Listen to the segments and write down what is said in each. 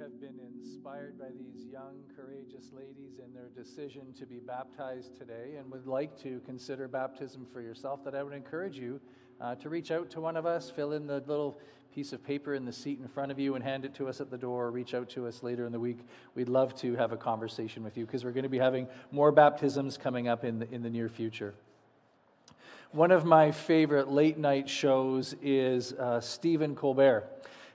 have been inspired by these young, courageous ladies in their decision to be baptized today and would like to consider baptism for yourself, that I would encourage you uh, to reach out to one of us, fill in the little piece of paper in the seat in front of you and hand it to us at the door, or reach out to us later in the week. We'd love to have a conversation with you because we're going to be having more baptisms coming up in the, in the near future. One of my favorite late night shows is uh, Stephen Colbert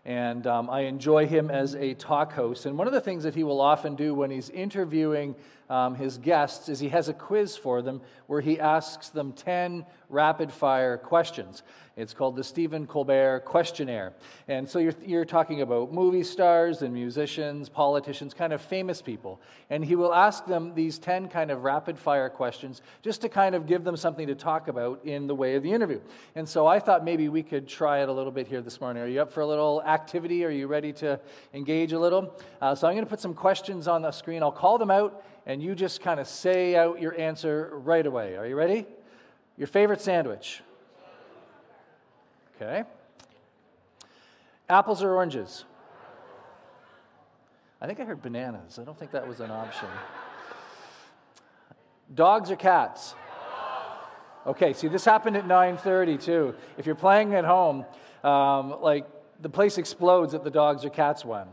and um, I enjoy him as a talk host. And one of the things that he will often do when he's interviewing um, his guests is he has a quiz for them where he asks them 10 rapid fire questions. It's called the Stephen Colbert Questionnaire. And so you're, you're talking about movie stars and musicians, politicians, kind of famous people. And he will ask them these 10 kind of rapid fire questions just to kind of give them something to talk about in the way of the interview. And so I thought maybe we could try it a little bit here this morning. Are you up for a little activity? Are you ready to engage a little? Uh, so I'm going to put some questions on the screen. I'll call them out, and you just kind of say out your answer right away. Are you ready? Your favorite sandwich? Okay. Apples or oranges? I think I heard bananas. I don't think that was an option. Dogs or cats? Okay, see, this happened at 9:30 too. If you're playing at home, um, like the place explodes at the dogs or cats one.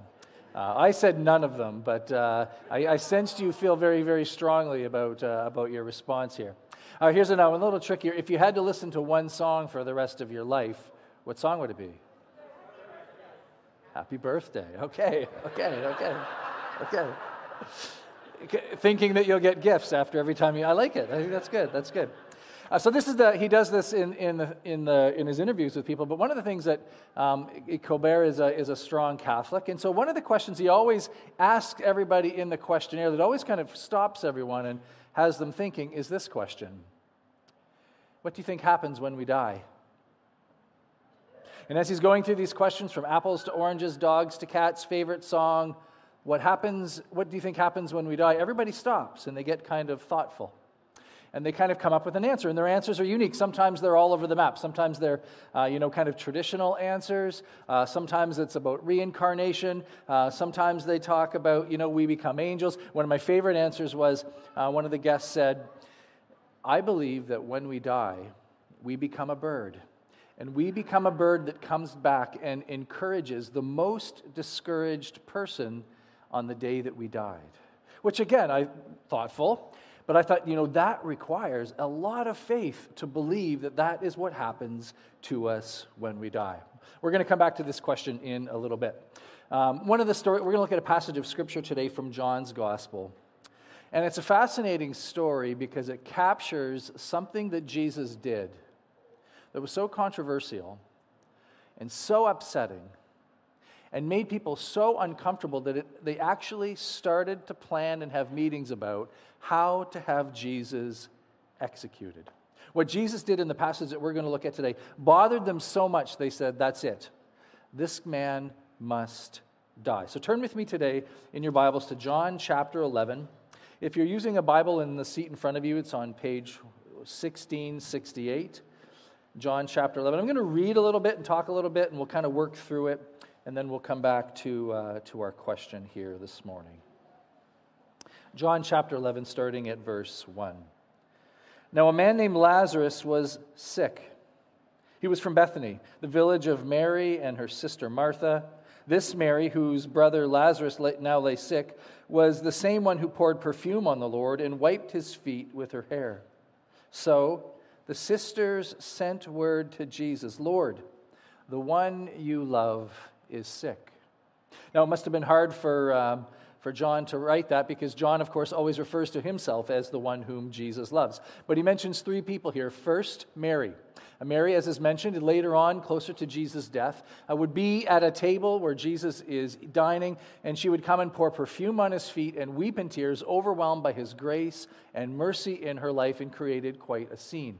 Uh, I said none of them, but uh, I, I, sensed you feel very, very strongly about, uh, about your response here. Uh, here's another, one, a little trickier. If you had to listen to one song for the rest of your life, what song would it be? Happy birthday. Okay, okay, okay, okay. Thinking that you'll get gifts after every time you. I like it. I think that's good. That's good. Uh, so this is the he does this in in the, in the in his interviews with people. But one of the things that um, Colbert is a is a strong Catholic, and so one of the questions he always asks everybody in the questionnaire that always kind of stops everyone and has them thinking is this question: What do you think happens when we die? And as he's going through these questions from apples to oranges, dogs to cats, favorite song, what happens, what do you think happens when we die? Everybody stops and they get kind of thoughtful. And they kind of come up with an answer, and their answers are unique. Sometimes they're all over the map. Sometimes they're, uh, you know, kind of traditional answers. Uh, sometimes it's about reincarnation. Uh, sometimes they talk about, you know, we become angels. One of my favorite answers was uh, one of the guests said, I believe that when we die, we become a bird and we become a bird that comes back and encourages the most discouraged person on the day that we died. Which, again, I thoughtful, but I thought, you know, that requires a lot of faith to believe that that is what happens to us when we die. We're going to come back to this question in a little bit. Um, one of the story, we're going to look at a passage of scripture today from John's Gospel. And it's a fascinating story because it captures something that Jesus did that was so controversial and so upsetting and made people so uncomfortable that it, they actually started to plan and have meetings about how to have Jesus executed. What Jesus did in the passage that we're going to look at today bothered them so much, they said, That's it. This man must die. So turn with me today in your Bibles to John chapter 11. If you're using a Bible in the seat in front of you, it's on page 1668. John chapter 11. I'm going to read a little bit and talk a little bit, and we'll kind of work through it, and then we'll come back to, uh, to our question here this morning. John chapter 11, starting at verse 1. Now, a man named Lazarus was sick. He was from Bethany, the village of Mary and her sister Martha. This Mary, whose brother Lazarus now lay sick, was the same one who poured perfume on the Lord and wiped his feet with her hair. So, the sisters sent word to Jesus Lord, the one you love is sick. Now, it must have been hard for, um, for John to write that because John, of course, always refers to himself as the one whom Jesus loves. But he mentions three people here. First, Mary. Mary, as is mentioned later on, closer to Jesus' death, uh, would be at a table where Jesus is dining, and she would come and pour perfume on his feet and weep in tears, overwhelmed by his grace and mercy in her life, and created quite a scene.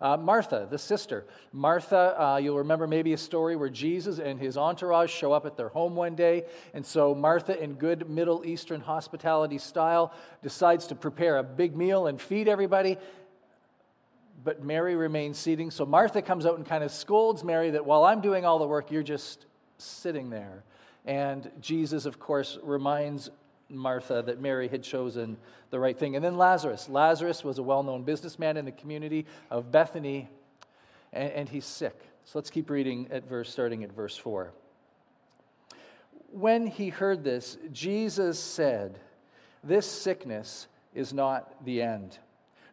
Uh, Martha, the sister. Martha, uh, you'll remember maybe a story where Jesus and his entourage show up at their home one day. And so Martha, in good Middle Eastern hospitality style, decides to prepare a big meal and feed everybody. But Mary remains seating. So Martha comes out and kind of scolds Mary that while I'm doing all the work, you're just sitting there. And Jesus, of course, reminds Martha that Mary had chosen the right thing. And then Lazarus. Lazarus was a well known businessman in the community of Bethany, and, and he's sick. So let's keep reading at verse, starting at verse 4. When he heard this, Jesus said, This sickness is not the end.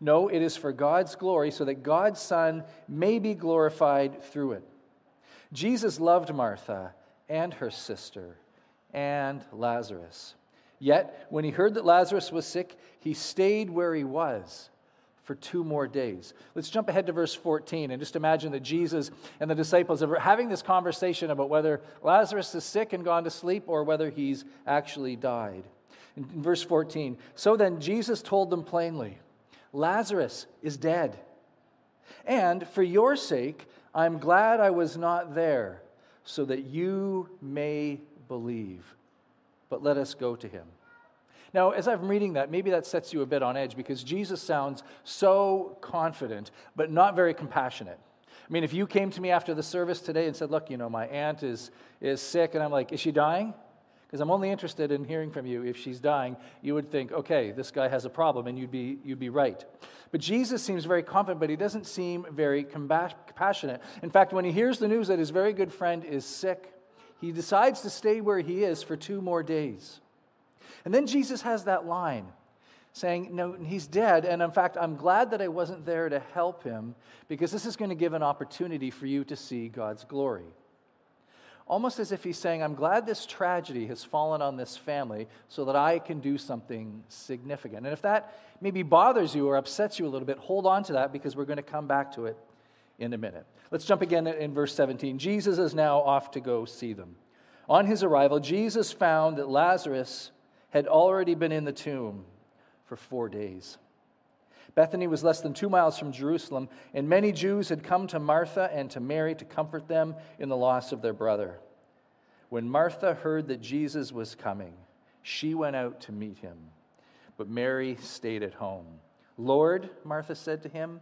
No, it is for God's glory, so that God's Son may be glorified through it. Jesus loved Martha and her sister and Lazarus. Yet, when he heard that Lazarus was sick, he stayed where he was for two more days. Let's jump ahead to verse 14 and just imagine that Jesus and the disciples are having this conversation about whether Lazarus is sick and gone to sleep or whether he's actually died. In verse 14, so then Jesus told them plainly, Lazarus is dead. And for your sake, I'm glad I was not there, so that you may believe. But let us go to him. Now, as I'm reading that, maybe that sets you a bit on edge because Jesus sounds so confident, but not very compassionate. I mean, if you came to me after the service today and said, Look, you know, my aunt is, is sick, and I'm like, Is she dying? Because I'm only interested in hearing from you. If she's dying, you would think, okay, this guy has a problem, and you'd be, you'd be right. But Jesus seems very confident, but he doesn't seem very compassionate. In fact, when he hears the news that his very good friend is sick, he decides to stay where he is for two more days. And then Jesus has that line saying, No, he's dead. And in fact, I'm glad that I wasn't there to help him because this is going to give an opportunity for you to see God's glory. Almost as if he's saying, I'm glad this tragedy has fallen on this family so that I can do something significant. And if that maybe bothers you or upsets you a little bit, hold on to that because we're going to come back to it in a minute. Let's jump again in verse 17. Jesus is now off to go see them. On his arrival, Jesus found that Lazarus had already been in the tomb for four days. Bethany was less than two miles from Jerusalem, and many Jews had come to Martha and to Mary to comfort them in the loss of their brother. When Martha heard that Jesus was coming, she went out to meet him, but Mary stayed at home. Lord, Martha said to him,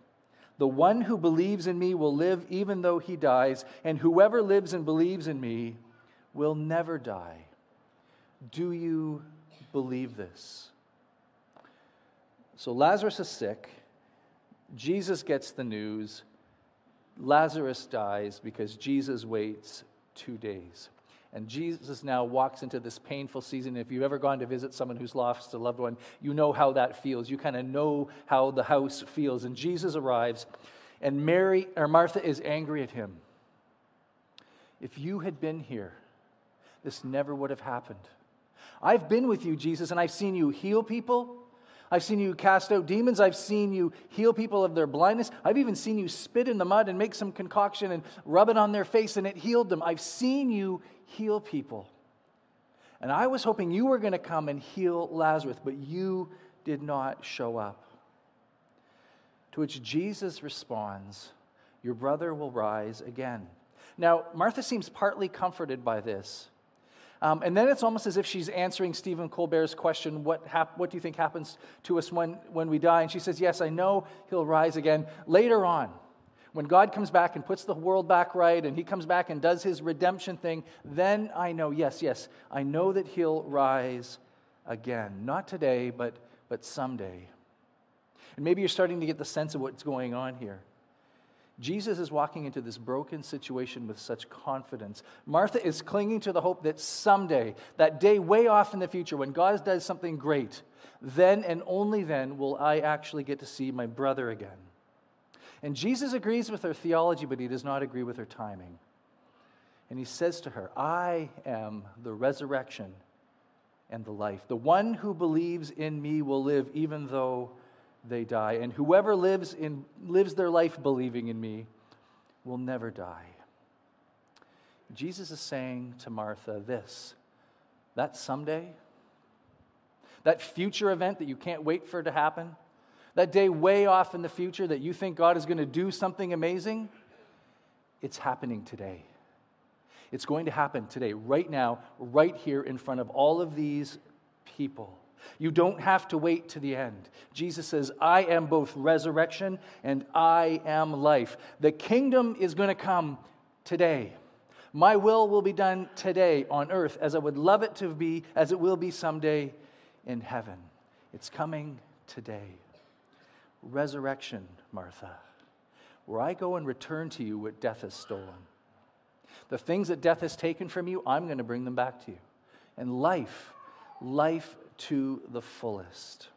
The one who believes in me will live even though he dies, and whoever lives and believes in me will never die. Do you believe this? So Lazarus is sick. Jesus gets the news. Lazarus dies because Jesus waits two days. And Jesus now walks into this painful season. If you've ever gone to visit someone who's lost a loved one, you know how that feels. You kind of know how the house feels. And Jesus arrives, and Mary or Martha is angry at him. If you had been here, this never would have happened. I've been with you, Jesus, and I've seen you heal people. I've seen you cast out demons. I've seen you heal people of their blindness. I've even seen you spit in the mud and make some concoction and rub it on their face and it healed them. I've seen you heal people. And I was hoping you were going to come and heal Lazarus, but you did not show up. To which Jesus responds, Your brother will rise again. Now, Martha seems partly comforted by this. Um, and then it's almost as if she's answering Stephen Colbert's question what, hap- what do you think happens to us when, when we die? And she says, Yes, I know he'll rise again. Later on, when God comes back and puts the world back right and he comes back and does his redemption thing, then I know, yes, yes, I know that he'll rise again. Not today, but, but someday. And maybe you're starting to get the sense of what's going on here. Jesus is walking into this broken situation with such confidence. Martha is clinging to the hope that someday, that day way off in the future, when God does something great, then and only then will I actually get to see my brother again. And Jesus agrees with her theology, but he does not agree with her timing. And he says to her, I am the resurrection and the life. The one who believes in me will live even though they die. And whoever lives, in, lives their life believing in me will never die. Jesus is saying to Martha this that someday, that future event that you can't wait for to happen, that day way off in the future that you think God is going to do something amazing, it's happening today. It's going to happen today, right now, right here in front of all of these people. You don't have to wait to the end. Jesus says, I am both resurrection and I am life. The kingdom is going to come today. My will will be done today on earth as I would love it to be, as it will be someday in heaven. It's coming today. Resurrection, Martha, where I go and return to you what death has stolen. The things that death has taken from you, I'm going to bring them back to you. And life, life to the fullest.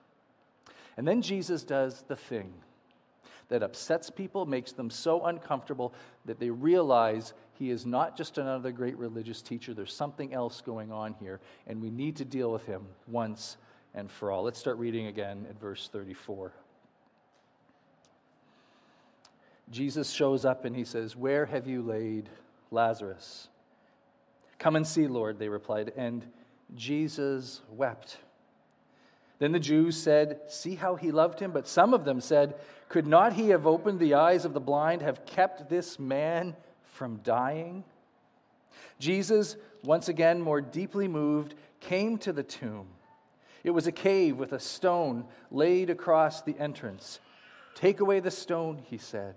And then Jesus does the thing that upsets people, makes them so uncomfortable that they realize he is not just another great religious teacher. There's something else going on here, and we need to deal with him once and for all. Let's start reading again at verse 34. Jesus shows up and he says, Where have you laid Lazarus? Come and see, Lord, they replied. And Jesus wept. Then the Jews said, See how he loved him? But some of them said, Could not he have opened the eyes of the blind, have kept this man from dying? Jesus, once again more deeply moved, came to the tomb. It was a cave with a stone laid across the entrance. Take away the stone, he said.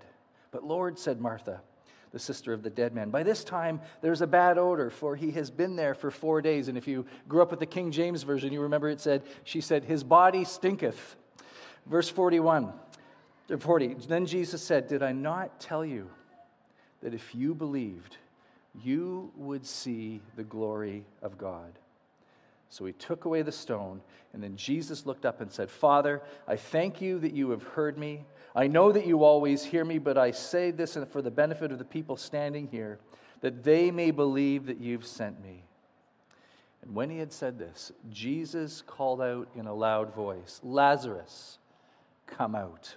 But Lord, said Martha, the sister of the dead man. By this time, there's a bad odor, for he has been there for four days. And if you grew up with the King James Version, you remember it said, She said, His body stinketh. Verse 41, 40. Then Jesus said, Did I not tell you that if you believed, you would see the glory of God? So he took away the stone, and then Jesus looked up and said, Father, I thank you that you have heard me. I know that you always hear me, but I say this for the benefit of the people standing here, that they may believe that you've sent me. And when he had said this, Jesus called out in a loud voice, Lazarus, come out.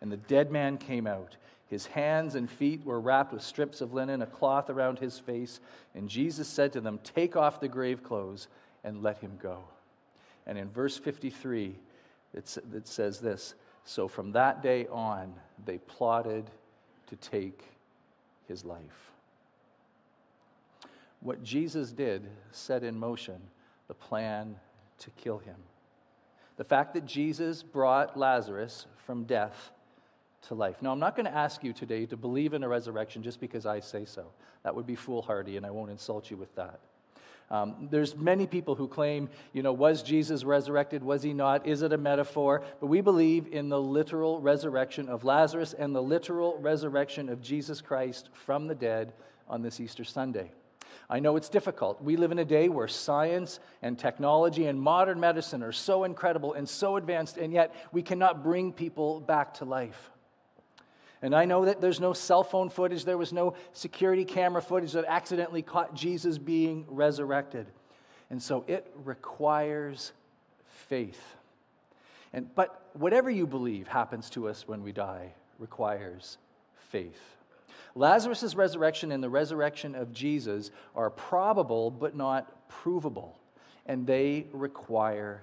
And the dead man came out. His hands and feet were wrapped with strips of linen, a cloth around his face. And Jesus said to them, Take off the grave clothes and let him go. And in verse 53, it, says this So from that day on, they plotted to take his life. What Jesus did set in motion the plan to kill him. The fact that Jesus brought Lazarus from death to life. Now, I'm not going to ask you today to believe in a resurrection just because I say so. That would be foolhardy, and I won't insult you with that. Um, there's many people who claim, you know, was Jesus resurrected? Was he not? Is it a metaphor? But we believe in the literal resurrection of Lazarus and the literal resurrection of Jesus Christ from the dead on this Easter Sunday. I know it's difficult. We live in a day where science and technology and modern medicine are so incredible and so advanced, and yet we cannot bring people back to life. And I know that there's no cell phone footage, there was no security camera footage that accidentally caught Jesus being resurrected. And so it requires faith. And, but whatever you believe happens to us when we die requires faith. Lazarus' resurrection and the resurrection of Jesus are probable but not provable, and they require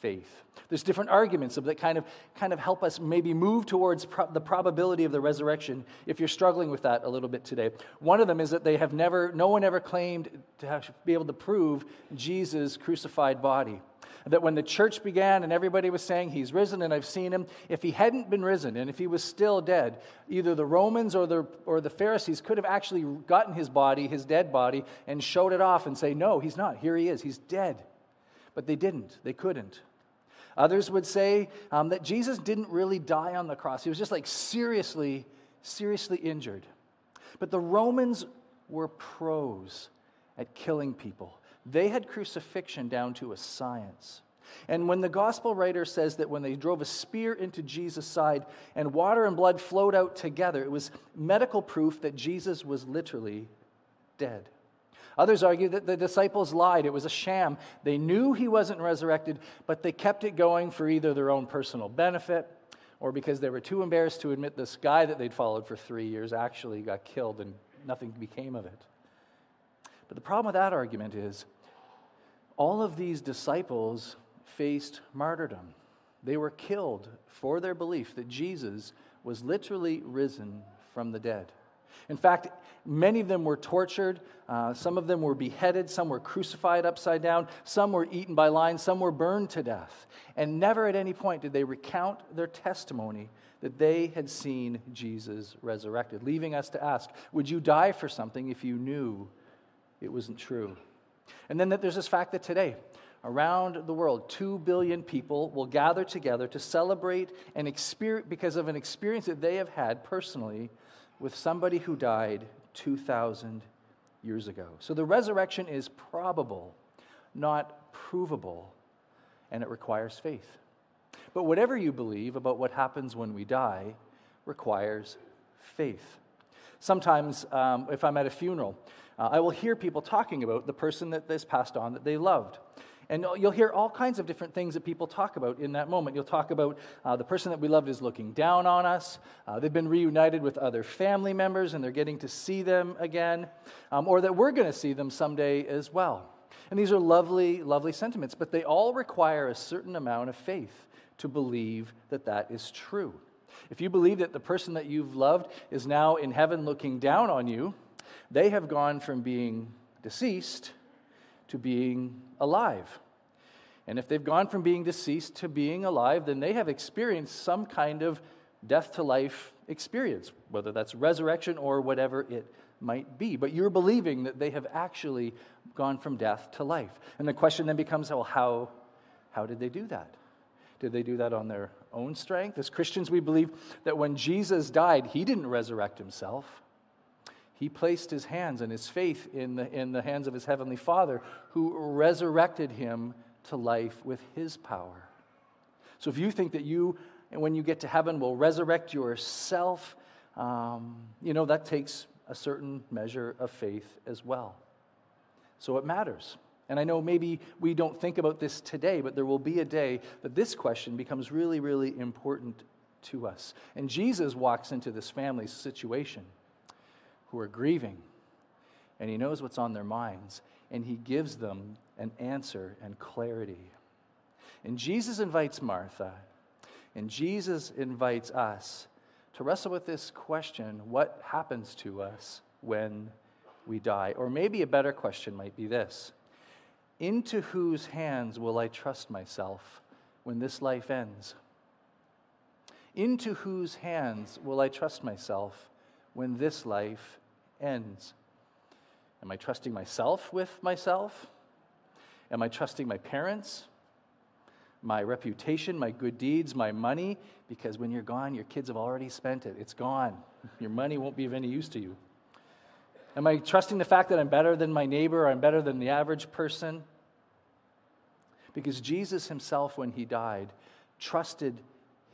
faith. There's different arguments that kind of, kind of help us maybe move towards pro- the probability of the resurrection if you're struggling with that a little bit today. One of them is that they have never, no one ever claimed to have, be able to prove Jesus' crucified body. That when the church began and everybody was saying, He's risen and I've seen him, if he hadn't been risen and if he was still dead, either the Romans or the, or the Pharisees could have actually gotten his body, his dead body, and showed it off and say, No, he's not. Here he is. He's dead. But they didn't. They couldn't. Others would say um, that Jesus didn't really die on the cross. He was just like seriously, seriously injured. But the Romans were pros at killing people. They had crucifixion down to a science. And when the gospel writer says that when they drove a spear into Jesus' side and water and blood flowed out together, it was medical proof that Jesus was literally dead. Others argue that the disciples lied. It was a sham. They knew he wasn't resurrected, but they kept it going for either their own personal benefit or because they were too embarrassed to admit this guy that they'd followed for three years actually got killed and nothing became of it. But the problem with that argument is all of these disciples faced martyrdom. They were killed for their belief that Jesus was literally risen from the dead. In fact, many of them were tortured. Uh, some of them were beheaded. Some were crucified upside down. Some were eaten by lions. Some were burned to death. And never at any point did they recount their testimony that they had seen Jesus resurrected, leaving us to ask Would you die for something if you knew it wasn't true? And then that there's this fact that today, around the world, 2 billion people will gather together to celebrate an experience because of an experience that they have had personally with somebody who died 2,000 years ago. So the resurrection is probable, not provable, and it requires faith. But whatever you believe about what happens when we die requires faith. Sometimes, um, if I'm at a funeral, uh, I will hear people talking about the person that has passed on that they loved. And you'll hear all kinds of different things that people talk about in that moment. You'll talk about uh, the person that we loved is looking down on us. Uh, they've been reunited with other family members and they're getting to see them again. Um, or that we're going to see them someday as well. And these are lovely, lovely sentiments, but they all require a certain amount of faith to believe that that is true. If you believe that the person that you've loved is now in heaven looking down on you, they have gone from being deceased to being alive. And if they've gone from being deceased to being alive, then they have experienced some kind of death to life experience, whether that's resurrection or whatever it might be. But you're believing that they have actually gone from death to life. And the question then becomes well, how, how did they do that? Did they do that on their own strength? As Christians, we believe that when Jesus died, he didn't resurrect himself he placed his hands and his faith in the, in the hands of his heavenly Father, who resurrected him to life with his power. So if you think that you, when you get to heaven, will resurrect yourself, um, you know, that takes a certain measure of faith as well. So it matters. And I know maybe we don't think about this today, but there will be a day that this question becomes really, really important to us. And Jesus walks into this family's situation who are grieving, and He knows what's on their minds, and He gives them an answer and clarity. And Jesus invites Martha, and Jesus invites us to wrestle with this question what happens to us when we die? Or maybe a better question might be this Into whose hands will I trust myself when this life ends? Into whose hands will I trust myself when this life ends. Am I trusting myself with myself? Am I trusting my parents, my reputation, my good deeds, my money? Because when you're gone, your kids have already spent it. It's gone. Your money won't be of any use to you. Am I trusting the fact that I'm better than my neighbor or I'm better than the average person? Because Jesus himself, when he died, trusted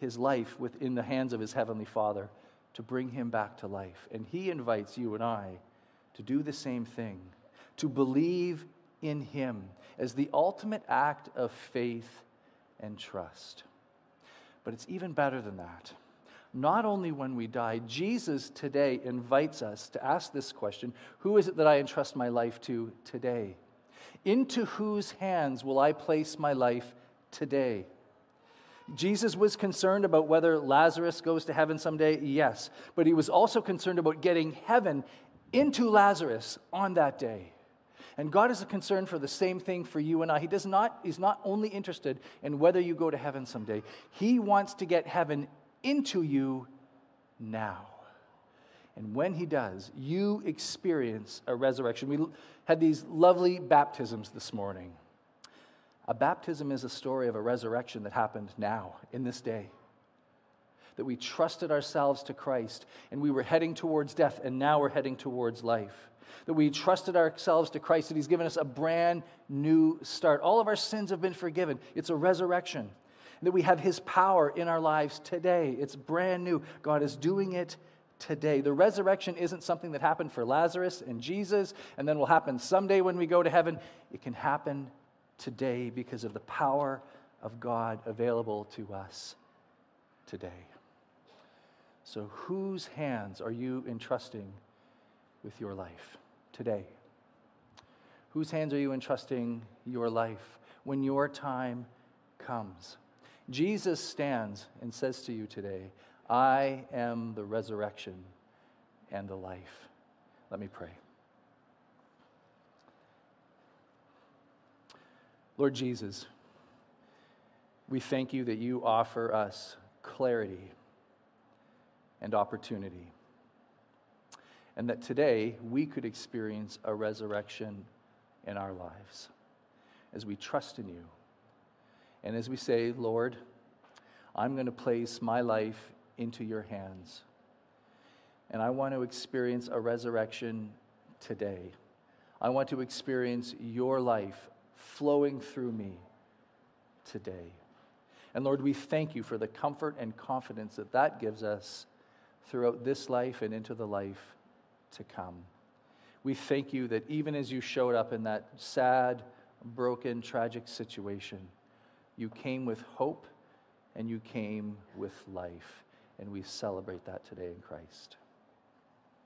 his life within the hands of his heavenly Father to bring him back to life. And he invites you and I to do the same thing, to believe in him as the ultimate act of faith and trust. But it's even better than that. Not only when we die, Jesus today invites us to ask this question Who is it that I entrust my life to today? Into whose hands will I place my life today? Jesus was concerned about whether Lazarus goes to heaven someday, yes, but he was also concerned about getting heaven into Lazarus on that day. And God is concerned for the same thing for you and I. He does not, he's not only interested in whether you go to heaven someday, He wants to get heaven into you now. And when He does, you experience a resurrection. We had these lovely baptisms this morning. A baptism is a story of a resurrection that happened now, in this day. That we trusted ourselves to Christ and we were heading towards death, and now we're heading towards life. That we trusted ourselves to Christ, and He's given us a brand new start. All of our sins have been forgiven. It's a resurrection. That we have His power in our lives today. It's brand new. God is doing it today. The resurrection isn't something that happened for Lazarus and Jesus, and then will happen someday when we go to heaven. It can happen today because of the power of God available to us today. So, whose hands are you entrusting with your life today? Whose hands are you entrusting your life when your time comes. Jesus stands and says to you today, I am the resurrection and the life. Let me pray. Lord Jesus, we thank you that you offer us clarity and opportunity. And that today we could experience a resurrection in our lives as we trust in you. And as we say, Lord, I'm going to place my life into your hands. And I want to experience a resurrection today. I want to experience your life flowing through me today. And Lord, we thank you for the comfort and confidence that that gives us throughout this life and into the life to come. We thank you that even as you showed up in that sad, broken, tragic situation, you came with hope and you came with life. And we celebrate that today in Christ.